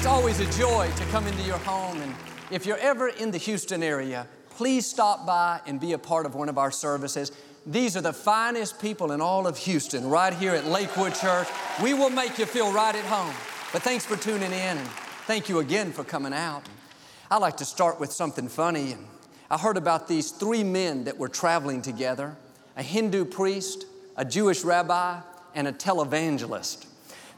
It's always a joy to come into your home. And if you're ever in the Houston area, please stop by and be a part of one of our services. These are the finest people in all of Houston, right here at Lakewood Church. We will make you feel right at home. But thanks for tuning in, and thank you again for coming out. I like to start with something funny. I heard about these three men that were traveling together a Hindu priest, a Jewish rabbi, and a televangelist.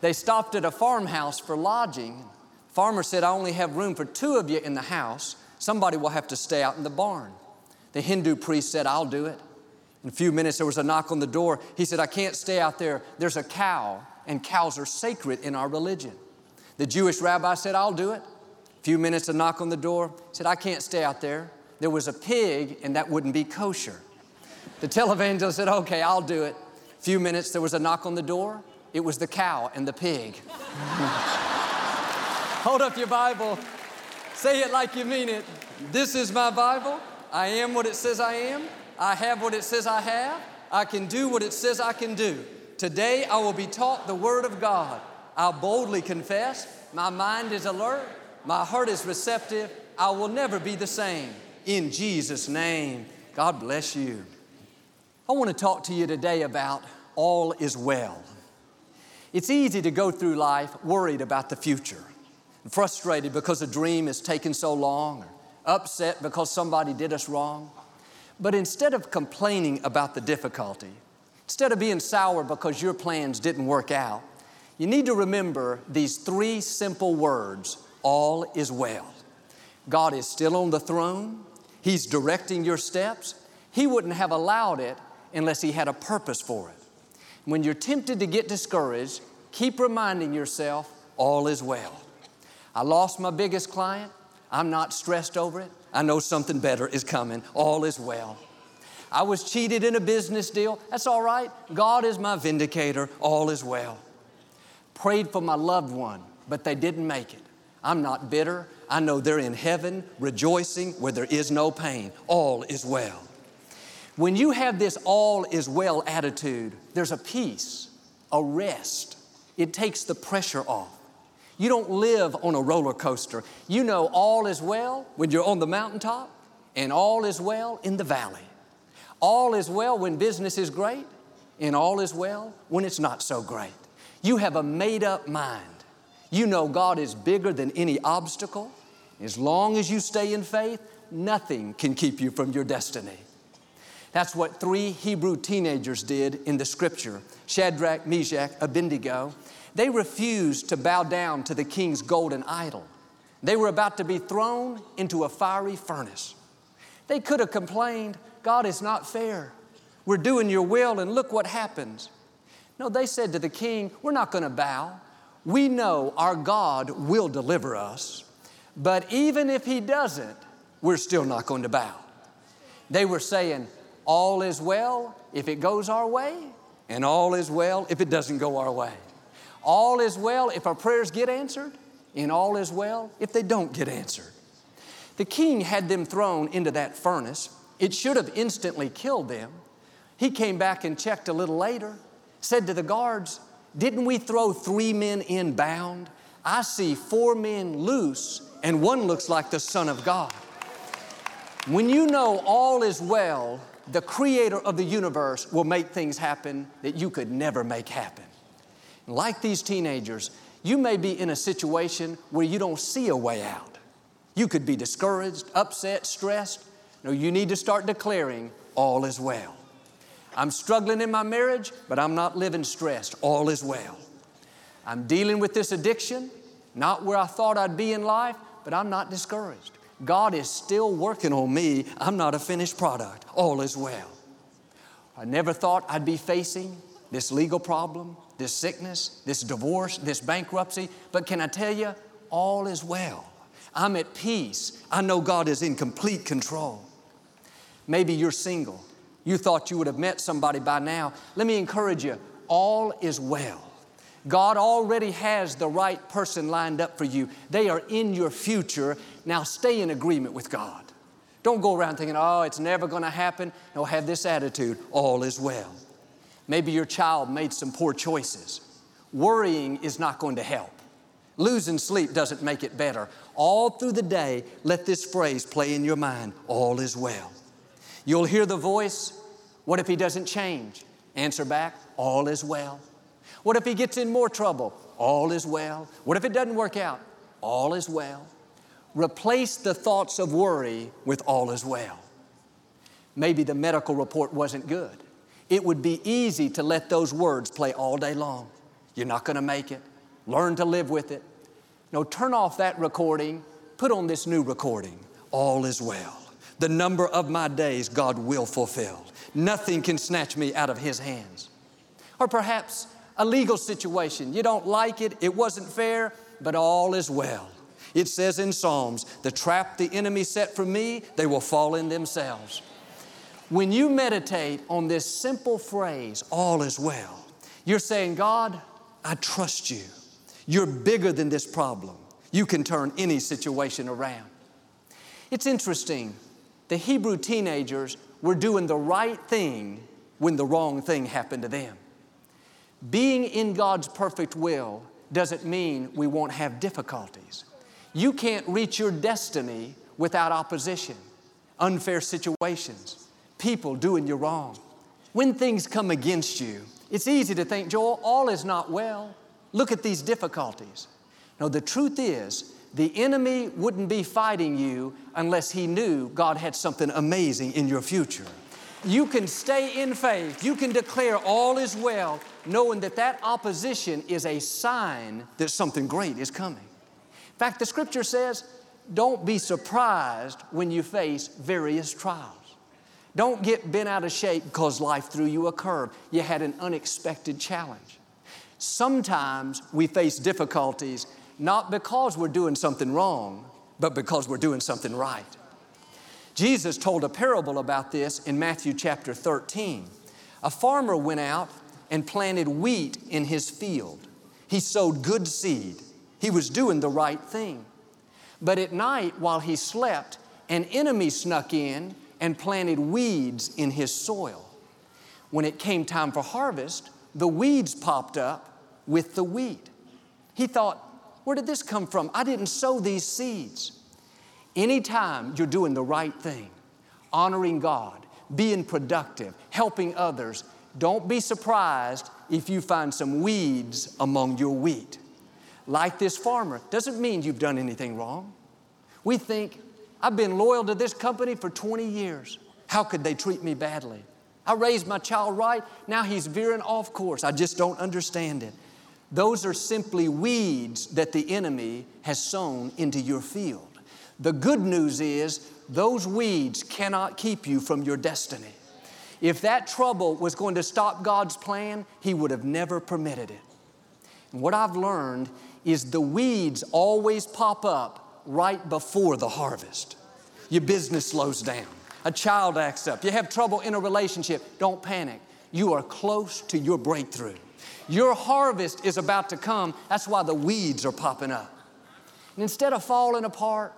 They stopped at a farmhouse for lodging. Farmer said, I only have room for two of you in the house. Somebody will have to stay out in the barn. The Hindu priest said, I'll do it. In a few minutes, there was a knock on the door. He said, I can't stay out there. There's a cow, and cows are sacred in our religion. The Jewish rabbi said, I'll do it. A few minutes, a knock on the door. He said, I can't stay out there. There was a pig, and that wouldn't be kosher. The televangelist said, Okay, I'll do it. A few minutes, there was a knock on the door. It was the cow and the pig. Hold up your Bible. Say it like you mean it. This is my Bible. I am what it says I am. I have what it says I have. I can do what it says I can do. Today I will be taught the Word of God. I'll boldly confess. My mind is alert. My heart is receptive. I will never be the same. In Jesus' name, God bless you. I want to talk to you today about all is well. It's easy to go through life worried about the future, frustrated because a dream has taken so long, or upset because somebody did us wrong. But instead of complaining about the difficulty, instead of being sour because your plans didn't work out, you need to remember these three simple words all is well. God is still on the throne, He's directing your steps. He wouldn't have allowed it unless He had a purpose for it. When you're tempted to get discouraged, keep reminding yourself all is well. I lost my biggest client. I'm not stressed over it. I know something better is coming. All is well. I was cheated in a business deal. That's all right. God is my vindicator. All is well. Prayed for my loved one, but they didn't make it. I'm not bitter. I know they're in heaven rejoicing where there is no pain. All is well. When you have this all is well attitude, there's a peace, a rest. It takes the pressure off. You don't live on a roller coaster. You know all is well when you're on the mountaintop, and all is well in the valley. All is well when business is great, and all is well when it's not so great. You have a made up mind. You know God is bigger than any obstacle. As long as you stay in faith, nothing can keep you from your destiny. That's what three Hebrew teenagers did in the scripture Shadrach, Meshach, Abednego. They refused to bow down to the king's golden idol. They were about to be thrown into a fiery furnace. They could have complained, God is not fair. We're doing your will, and look what happens. No, they said to the king, We're not going to bow. We know our God will deliver us, but even if He doesn't, we're still not going to bow. They were saying, All is well if it goes our way, and all is well if it doesn't go our way. All is well if our prayers get answered, and all is well if they don't get answered. The king had them thrown into that furnace. It should have instantly killed them. He came back and checked a little later, said to the guards, Didn't we throw three men in bound? I see four men loose, and one looks like the Son of God. When you know all is well, the creator of the universe will make things happen that you could never make happen. Like these teenagers, you may be in a situation where you don't see a way out. You could be discouraged, upset, stressed. No, you need to start declaring, all is well. I'm struggling in my marriage, but I'm not living stressed. All is well. I'm dealing with this addiction, not where I thought I'd be in life, but I'm not discouraged. God is still working on me. I'm not a finished product. All is well. I never thought I'd be facing this legal problem, this sickness, this divorce, this bankruptcy, but can I tell you, all is well. I'm at peace. I know God is in complete control. Maybe you're single. You thought you would have met somebody by now. Let me encourage you all is well. God already has the right person lined up for you. They are in your future. Now stay in agreement with God. Don't go around thinking, oh, it's never going to happen. No, have this attitude all is well. Maybe your child made some poor choices. Worrying is not going to help. Losing sleep doesn't make it better. All through the day, let this phrase play in your mind all is well. You'll hear the voice. What if he doesn't change? Answer back, all is well. What if he gets in more trouble? All is well. What if it doesn't work out? All is well. Replace the thoughts of worry with all is well. Maybe the medical report wasn't good. It would be easy to let those words play all day long. You're not going to make it. Learn to live with it. No, turn off that recording, put on this new recording. All is well. The number of my days God will fulfill. Nothing can snatch me out of His hands. Or perhaps a legal situation. You don't like it, it wasn't fair, but all is well. It says in Psalms, the trap the enemy set for me, they will fall in themselves. When you meditate on this simple phrase, all is well, you're saying, God, I trust you. You're bigger than this problem. You can turn any situation around. It's interesting. The Hebrew teenagers were doing the right thing when the wrong thing happened to them. Being in God's perfect will doesn't mean we won't have difficulties. You can't reach your destiny without opposition, unfair situations, people doing you wrong. When things come against you, it's easy to think, Joel, all is not well. Look at these difficulties. No, the truth is, the enemy wouldn't be fighting you unless he knew God had something amazing in your future. You can stay in faith. You can declare all is well, knowing that that opposition is a sign that something great is coming. In fact, the scripture says, don't be surprised when you face various trials. Don't get bent out of shape because life threw you a curve. You had an unexpected challenge. Sometimes we face difficulties not because we're doing something wrong, but because we're doing something right. Jesus told a parable about this in Matthew chapter 13. A farmer went out and planted wheat in his field. He sowed good seed. He was doing the right thing. But at night, while he slept, an enemy snuck in and planted weeds in his soil. When it came time for harvest, the weeds popped up with the wheat. He thought, Where did this come from? I didn't sow these seeds. Anytime you're doing the right thing, honoring God, being productive, helping others, don't be surprised if you find some weeds among your wheat. Like this farmer, doesn't mean you've done anything wrong. We think, I've been loyal to this company for 20 years. How could they treat me badly? I raised my child right, now he's veering off course. I just don't understand it. Those are simply weeds that the enemy has sown into your field. The good news is those weeds cannot keep you from your destiny. If that trouble was going to stop God's plan, He would have never permitted it. And what I've learned is the weeds always pop up right before the harvest. Your business slows down, a child acts up, you have trouble in a relationship, don't panic. You are close to your breakthrough. Your harvest is about to come. That's why the weeds are popping up. And instead of falling apart,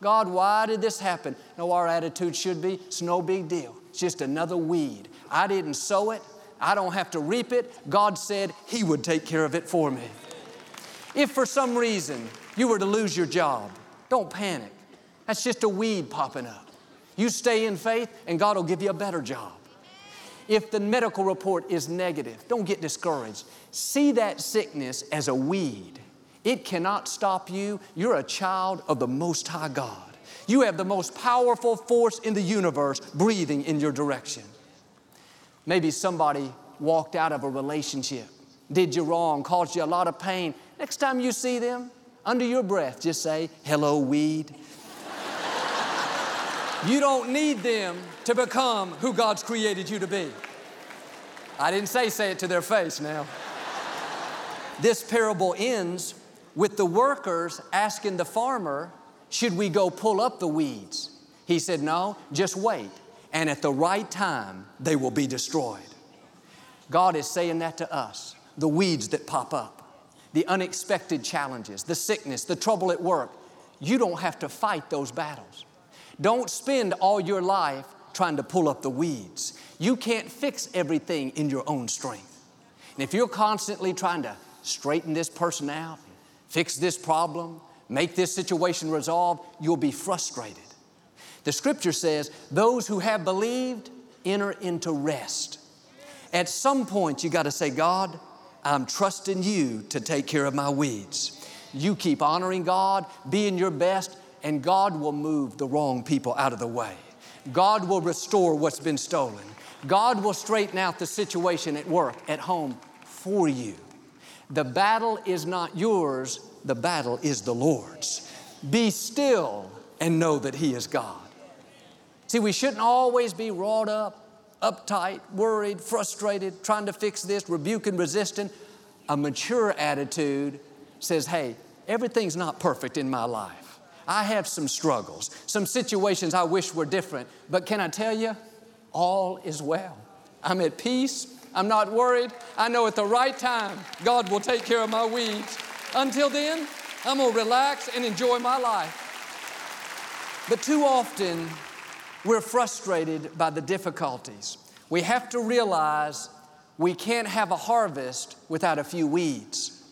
God, why did this happen? No, our attitude should be it's no big deal. It's just another weed. I didn't sow it, I don't have to reap it. God said He would take care of it for me. If for some reason you were to lose your job, don't panic. That's just a weed popping up. You stay in faith, and God will give you a better job. If the medical report is negative, don't get discouraged. See that sickness as a weed it cannot stop you. You're a child of the Most High God. You have the most powerful force in the universe breathing in your direction. Maybe somebody walked out of a relationship, did you wrong, caused you a lot of pain. Next time you see them, under your breath, just say, Hello, weed. You don't need them to become who God's created you to be. I didn't say say it to their face now. this parable ends with the workers asking the farmer, Should we go pull up the weeds? He said, No, just wait. And at the right time, they will be destroyed. God is saying that to us the weeds that pop up, the unexpected challenges, the sickness, the trouble at work. You don't have to fight those battles. Don't spend all your life trying to pull up the weeds. You can't fix everything in your own strength. And if you're constantly trying to straighten this person out, fix this problem, make this situation resolved, you'll be frustrated. The scripture says, Those who have believed enter into rest. At some point, you got to say, God, I'm trusting you to take care of my weeds. You keep honoring God, being your best, and God will move the wrong people out of the way. God will restore what's been stolen. God will straighten out the situation at work, at home for you. The battle is not yours, the battle is the Lord's. Be still and know that He is God. See, we shouldn't always be wrought up, uptight, worried, frustrated, trying to fix this, rebuking, resisting. A mature attitude says, hey, everything's not perfect in my life. I have some struggles, some situations I wish were different, but can I tell you, all is well. I'm at peace. I'm not worried. I know at the right time, God will take care of my weeds. Until then, I'm gonna relax and enjoy my life. But too often, we're frustrated by the difficulties. We have to realize we can't have a harvest without a few weeds.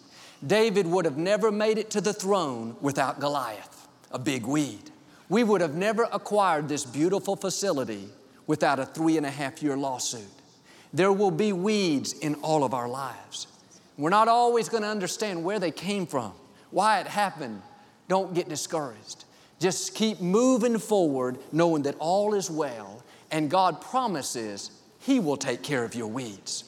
David would have never made it to the throne without Goliath, a big weed. We would have never acquired this beautiful facility without a three and a half year lawsuit. There will be weeds in all of our lives. We're not always going to understand where they came from, why it happened. Don't get discouraged. Just keep moving forward, knowing that all is well, and God promises He will take care of your weeds.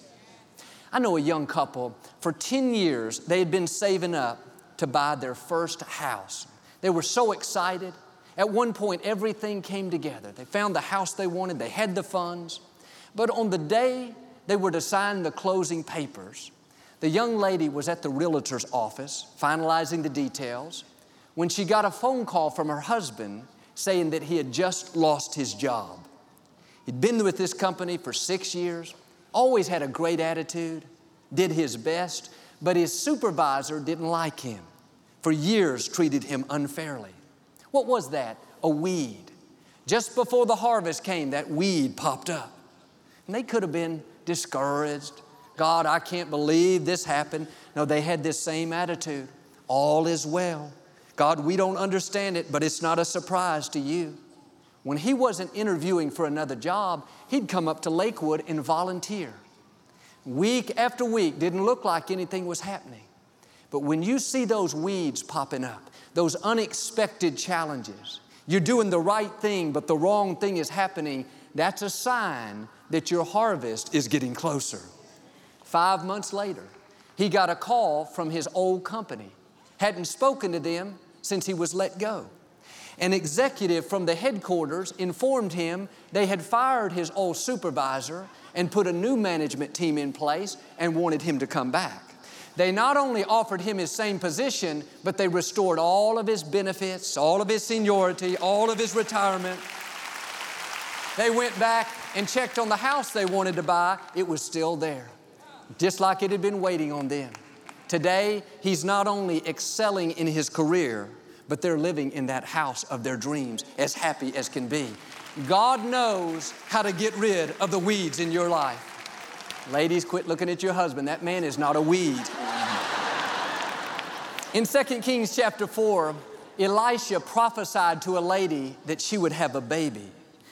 I know a young couple, for 10 years, they had been saving up to buy their first house. They were so excited. At one point, everything came together. They found the house they wanted, they had the funds. But on the day they were to sign the closing papers, the young lady was at the realtor's office finalizing the details when she got a phone call from her husband saying that he had just lost his job. He'd been with this company for six years, always had a great attitude, did his best, but his supervisor didn't like him. For years, treated him unfairly. What was that? A weed. Just before the harvest came, that weed popped up. And they could have been discouraged. God, I can't believe this happened. No, they had this same attitude. All is well. God, we don't understand it, but it's not a surprise to you. When he wasn't interviewing for another job, he'd come up to Lakewood and volunteer. Week after week, didn't look like anything was happening. But when you see those weeds popping up, those unexpected challenges, you're doing the right thing, but the wrong thing is happening, that's a sign that your harvest is getting closer. Five months later, he got a call from his old company. Hadn't spoken to them since he was let go. An executive from the headquarters informed him they had fired his old supervisor and put a new management team in place and wanted him to come back. They not only offered him his same position, but they restored all of his benefits, all of his seniority, all of his retirement. They went back and checked on the house they wanted to buy, it was still there, just like it had been waiting on them. Today, he's not only excelling in his career, but they're living in that house of their dreams as happy as can be. God knows how to get rid of the weeds in your life. Ladies, quit looking at your husband. That man is not a weed. In 2 Kings chapter 4, Elisha prophesied to a lady that she would have a baby.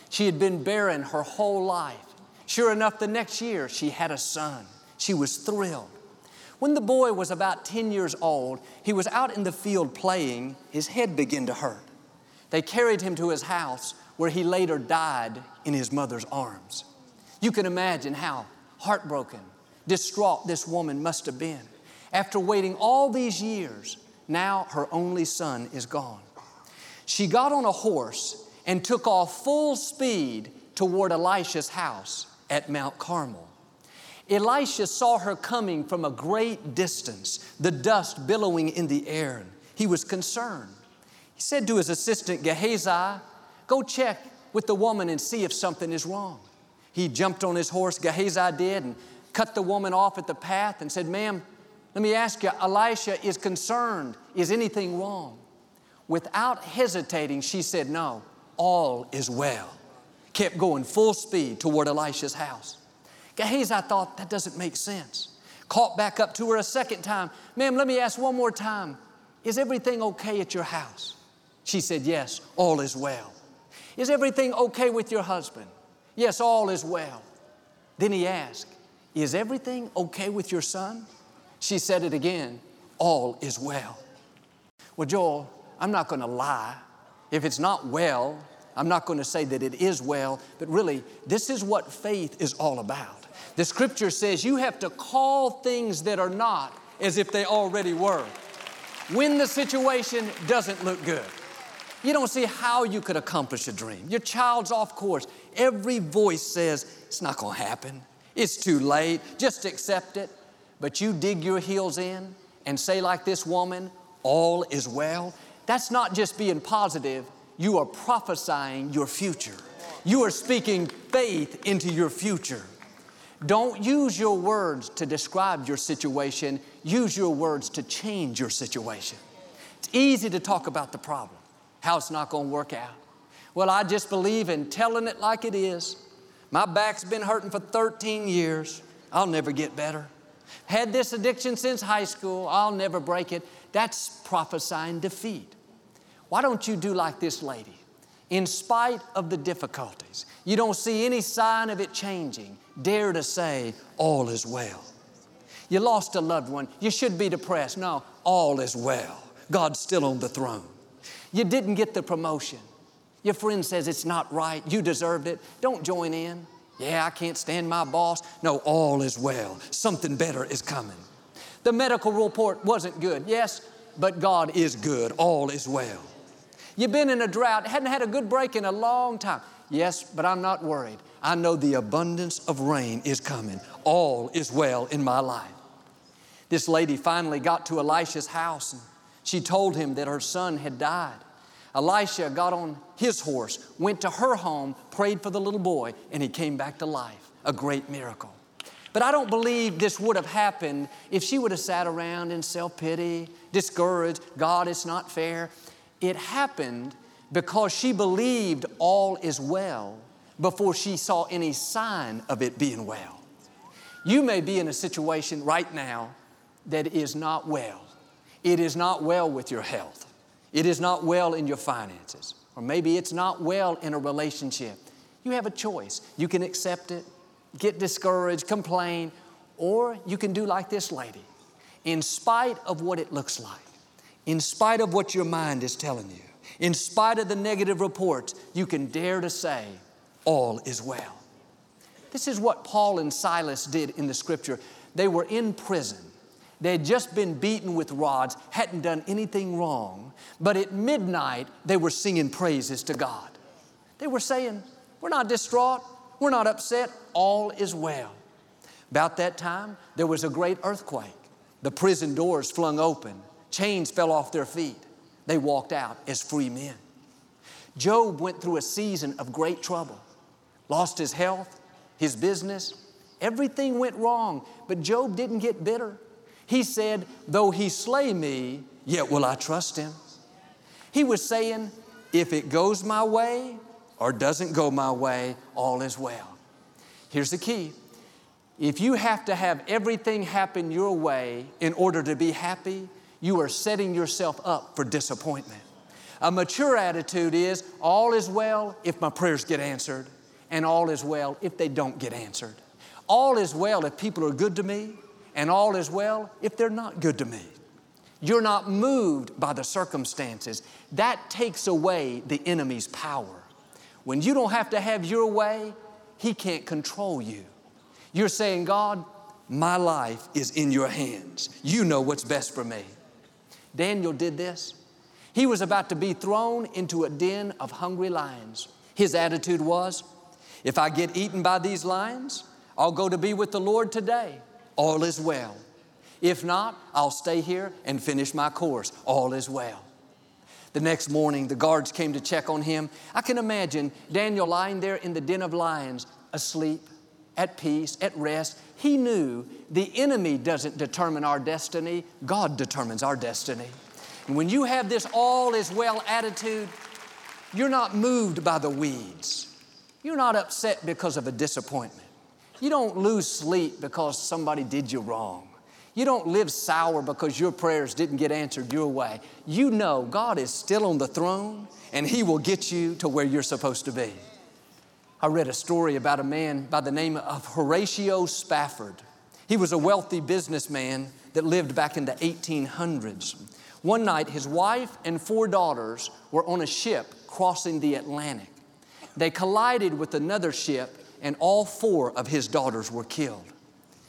She had been barren her whole life. Sure enough, the next year she had a son. She was thrilled. When the boy was about 10 years old, he was out in the field playing. His head began to hurt. They carried him to his house where he later died in his mother's arms. You can imagine how heartbroken, distraught this woman must have been. After waiting all these years, now her only son is gone. She got on a horse and took off full speed toward Elisha's house at Mount Carmel. Elisha saw her coming from a great distance, the dust billowing in the air. He was concerned. He said to his assistant Gehazi, Go check with the woman and see if something is wrong. He jumped on his horse, Gehazi did, and cut the woman off at the path and said, Ma'am, let me ask you, Elisha is concerned. Is anything wrong? Without hesitating, she said, No, all is well. Kept going full speed toward Elisha's house. Gehazi thought, That doesn't make sense. Caught back up to her a second time. Ma'am, let me ask one more time. Is everything okay at your house? She said, Yes, all is well. Is everything okay with your husband? Yes, all is well. Then he asked, Is everything okay with your son? She said it again, All is well. Well, Joel, I'm not going to lie. If it's not well, I'm not going to say that it is well, but really, this is what faith is all about. The scripture says you have to call things that are not as if they already were. When the situation doesn't look good, you don't see how you could accomplish a dream. Your child's off course. Every voice says, It's not going to happen. It's too late. Just accept it. But you dig your heels in and say, like this woman, All is well. That's not just being positive, you are prophesying your future. You are speaking faith into your future. Don't use your words to describe your situation, use your words to change your situation. It's easy to talk about the problem, how it's not going to work out. Well, I just believe in telling it like it is. My back's been hurting for 13 years. I'll never get better. Had this addiction since high school. I'll never break it. That's prophesying defeat. Why don't you do like this lady? In spite of the difficulties, you don't see any sign of it changing, dare to say, All is well. You lost a loved one, you should be depressed. No, all is well. God's still on the throne. You didn't get the promotion. Your friend says it's not right, you deserved it. Don't join in. Yeah, I can't stand my boss. No, all is well. Something better is coming. The medical report wasn't good, yes, but God is good. All is well. You've been in a drought, hadn't had a good break in a long time. Yes, but I'm not worried. I know the abundance of rain is coming. All is well in my life. This lady finally got to Elisha's house and she told him that her son had died. Elisha got on his horse, went to her home, prayed for the little boy, and he came back to life. A great miracle. But I don't believe this would have happened if she would have sat around in self pity, discouraged, God, it's not fair. It happened because she believed all is well before she saw any sign of it being well. You may be in a situation right now that is not well. It is not well with your health. It is not well in your finances. Or maybe it's not well in a relationship. You have a choice. You can accept it, get discouraged, complain, or you can do like this lady. In spite of what it looks like, in spite of what your mind is telling you, in spite of the negative reports, you can dare to say, All is well. This is what Paul and Silas did in the scripture. They were in prison. They had just been beaten with rods, hadn't done anything wrong, but at midnight they were singing praises to God. They were saying, We're not distraught, we're not upset, all is well. About that time, there was a great earthquake. The prison doors flung open, chains fell off their feet. They walked out as free men. Job went through a season of great trouble, lost his health, his business, everything went wrong, but Job didn't get bitter. He said, Though he slay me, yet will I trust him. He was saying, If it goes my way or doesn't go my way, all is well. Here's the key if you have to have everything happen your way in order to be happy, you are setting yourself up for disappointment. A mature attitude is all is well if my prayers get answered, and all is well if they don't get answered. All is well if people are good to me, and all is well if they're not good to me. You're not moved by the circumstances. That takes away the enemy's power. When you don't have to have your way, he can't control you. You're saying, God, my life is in your hands. You know what's best for me. Daniel did this. He was about to be thrown into a den of hungry lions. His attitude was, if I get eaten by these lions, I'll go to be with the Lord today all is well. If not, I'll stay here and finish my course. All is well. The next morning, the guards came to check on him. I can imagine Daniel lying there in the den of lions, asleep, at peace, at rest. He knew the enemy doesn't determine our destiny, God determines our destiny. And when you have this all is well attitude, you're not moved by the weeds. You're not upset because of a disappointment. You don't lose sleep because somebody did you wrong. You don't live sour because your prayers didn't get answered your way. You know God is still on the throne and He will get you to where you're supposed to be. I read a story about a man by the name of Horatio Spafford. He was a wealthy businessman that lived back in the 1800s. One night, his wife and four daughters were on a ship crossing the Atlantic. They collided with another ship, and all four of his daughters were killed.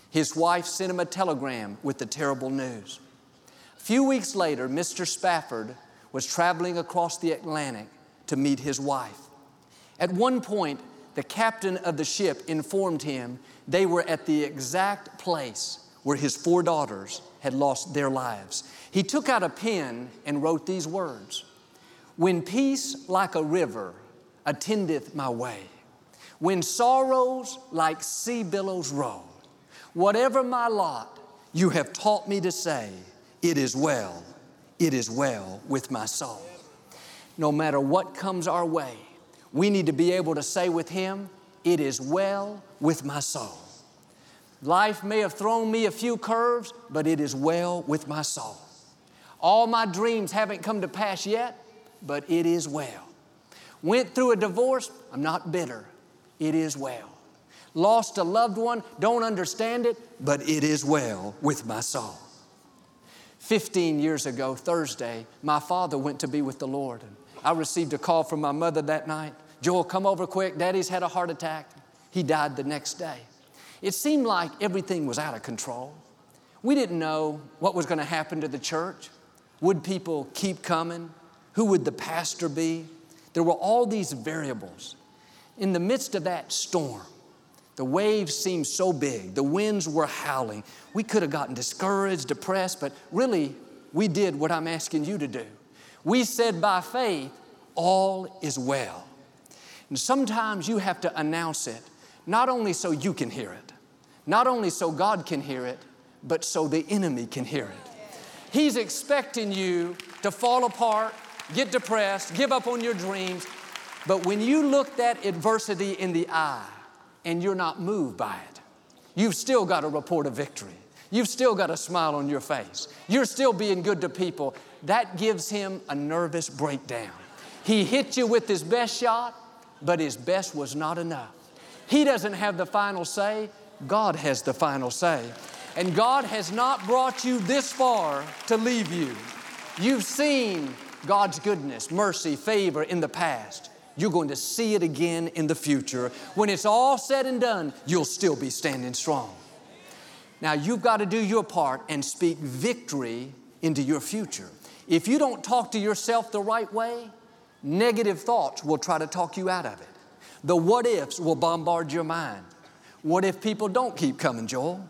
His wife sent him a telegram with the terrible news. A few weeks later, Mr. Spafford was traveling across the Atlantic to meet his wife. At one point, the captain of the ship informed him they were at the exact place where his four daughters had lost their lives. He took out a pen and wrote these words When peace like a river attendeth my way, when sorrows like sea billows roll, whatever my lot, you have taught me to say, It is well, it is well with my soul. No matter what comes our way, we need to be able to say with Him, It is well with my soul. Life may have thrown me a few curves, but it is well with my soul. All my dreams haven't come to pass yet, but it is well. Went through a divorce, I'm not bitter. It is well. Lost a loved one, don't understand it, but it is well with my soul. 15 years ago, Thursday, my father went to be with the Lord. And I received a call from my mother that night Joel, come over quick. Daddy's had a heart attack. He died the next day. It seemed like everything was out of control. We didn't know what was going to happen to the church. Would people keep coming? Who would the pastor be? There were all these variables. In the midst of that storm, the waves seemed so big, the winds were howling. We could have gotten discouraged, depressed, but really, we did what I'm asking you to do. We said by faith, all is well. And sometimes you have to announce it, not only so you can hear it, not only so God can hear it, but so the enemy can hear it. He's expecting you to fall apart, get depressed, give up on your dreams. But when you look that adversity in the eye and you're not moved by it, you've still got a report of victory. You've still got a smile on your face. You're still being good to people. That gives him a nervous breakdown. He hit you with his best shot, but his best was not enough. He doesn't have the final say, God has the final say. And God has not brought you this far to leave you. You've seen God's goodness, mercy, favor in the past. You're going to see it again in the future. When it's all said and done, you'll still be standing strong. Now, you've got to do your part and speak victory into your future. If you don't talk to yourself the right way, negative thoughts will try to talk you out of it. The what ifs will bombard your mind. What if people don't keep coming, Joel?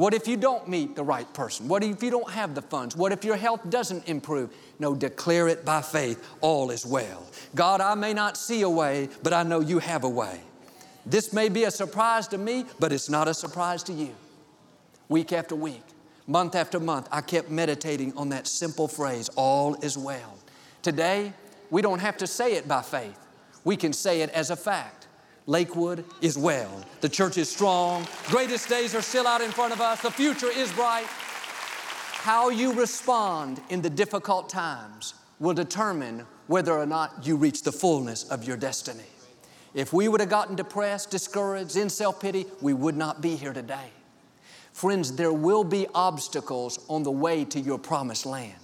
What if you don't meet the right person? What if you don't have the funds? What if your health doesn't improve? No, declare it by faith. All is well. God, I may not see a way, but I know you have a way. This may be a surprise to me, but it's not a surprise to you. Week after week, month after month, I kept meditating on that simple phrase, all is well. Today, we don't have to say it by faith. We can say it as a fact. Lakewood is well. The church is strong. Greatest days are still out in front of us. The future is bright. How you respond in the difficult times will determine whether or not you reach the fullness of your destiny. If we would have gotten depressed, discouraged, in self pity, we would not be here today. Friends, there will be obstacles on the way to your promised land.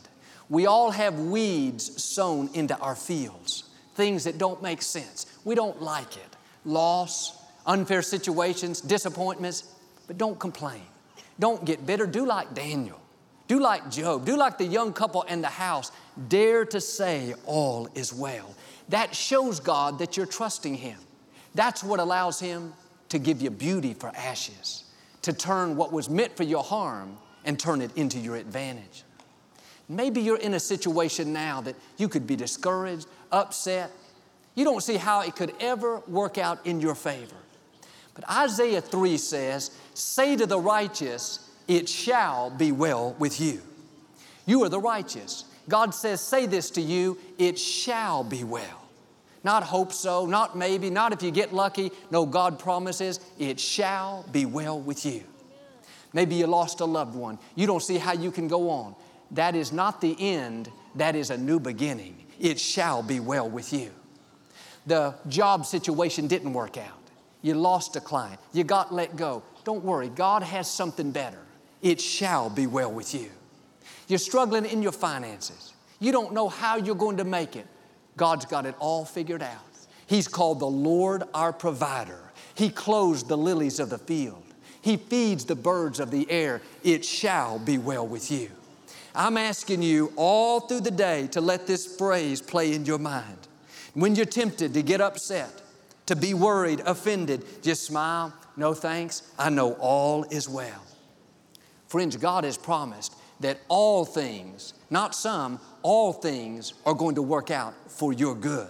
We all have weeds sown into our fields, things that don't make sense. We don't like it loss, unfair situations, disappointments, but don't complain. Don't get bitter. Do like Daniel. Do like Job. Do like the young couple in the house. Dare to say, All is well. That shows God that you're trusting Him. That's what allows Him to give you beauty for ashes, to turn what was meant for your harm and turn it into your advantage. Maybe you're in a situation now that you could be discouraged, upset. You don't see how it could ever work out in your favor. But Isaiah 3 says, Say to the righteous, it shall be well with you. You are the righteous. God says, Say this to you, it shall be well. Not hope so, not maybe, not if you get lucky. No, God promises, it shall be well with you. Maybe you lost a loved one. You don't see how you can go on. That is not the end, that is a new beginning. It shall be well with you. The job situation didn't work out. You lost a client. You got let go. Don't worry, God has something better. It shall be well with you. You're struggling in your finances. You don't know how you're going to make it. God's got it all figured out. He's called the Lord our provider. He clothes the lilies of the field. He feeds the birds of the air. It shall be well with you. I'm asking you all through the day to let this phrase play in your mind. When you're tempted to get upset, to be worried, offended, just smile, no thanks, I know all is well. Friends, God has promised that all things, not some, all things are going to work out for your good.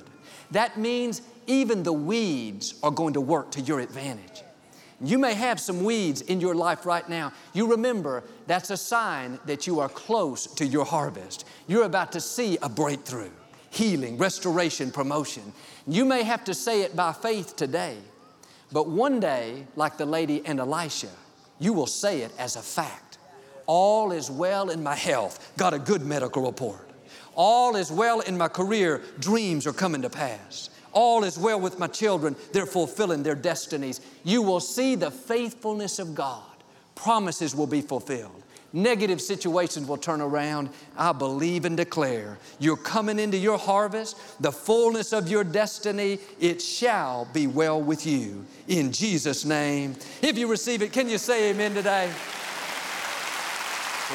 That means even the weeds are going to work to your advantage. You may have some weeds in your life right now. You remember that's a sign that you are close to your harvest. You're about to see a breakthrough, healing, restoration, promotion. You may have to say it by faith today, but one day, like the lady and Elisha, you will say it as a fact. All is well in my health, got a good medical report. All is well in my career, dreams are coming to pass all is well with my children, they're fulfilling their destinies. You will see the faithfulness of God. Promises will be fulfilled. Negative situations will turn around. I believe and declare you're coming into your harvest, the fullness of your destiny. It shall be well with you. In Jesus' name. If you receive it, can you say amen today?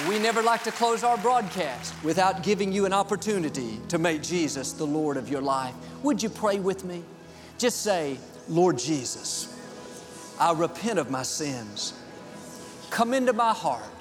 We never like to close our broadcast without giving you an opportunity to make Jesus the Lord of your life. Would you pray with me? Just say, Lord Jesus, I repent of my sins. Come into my heart.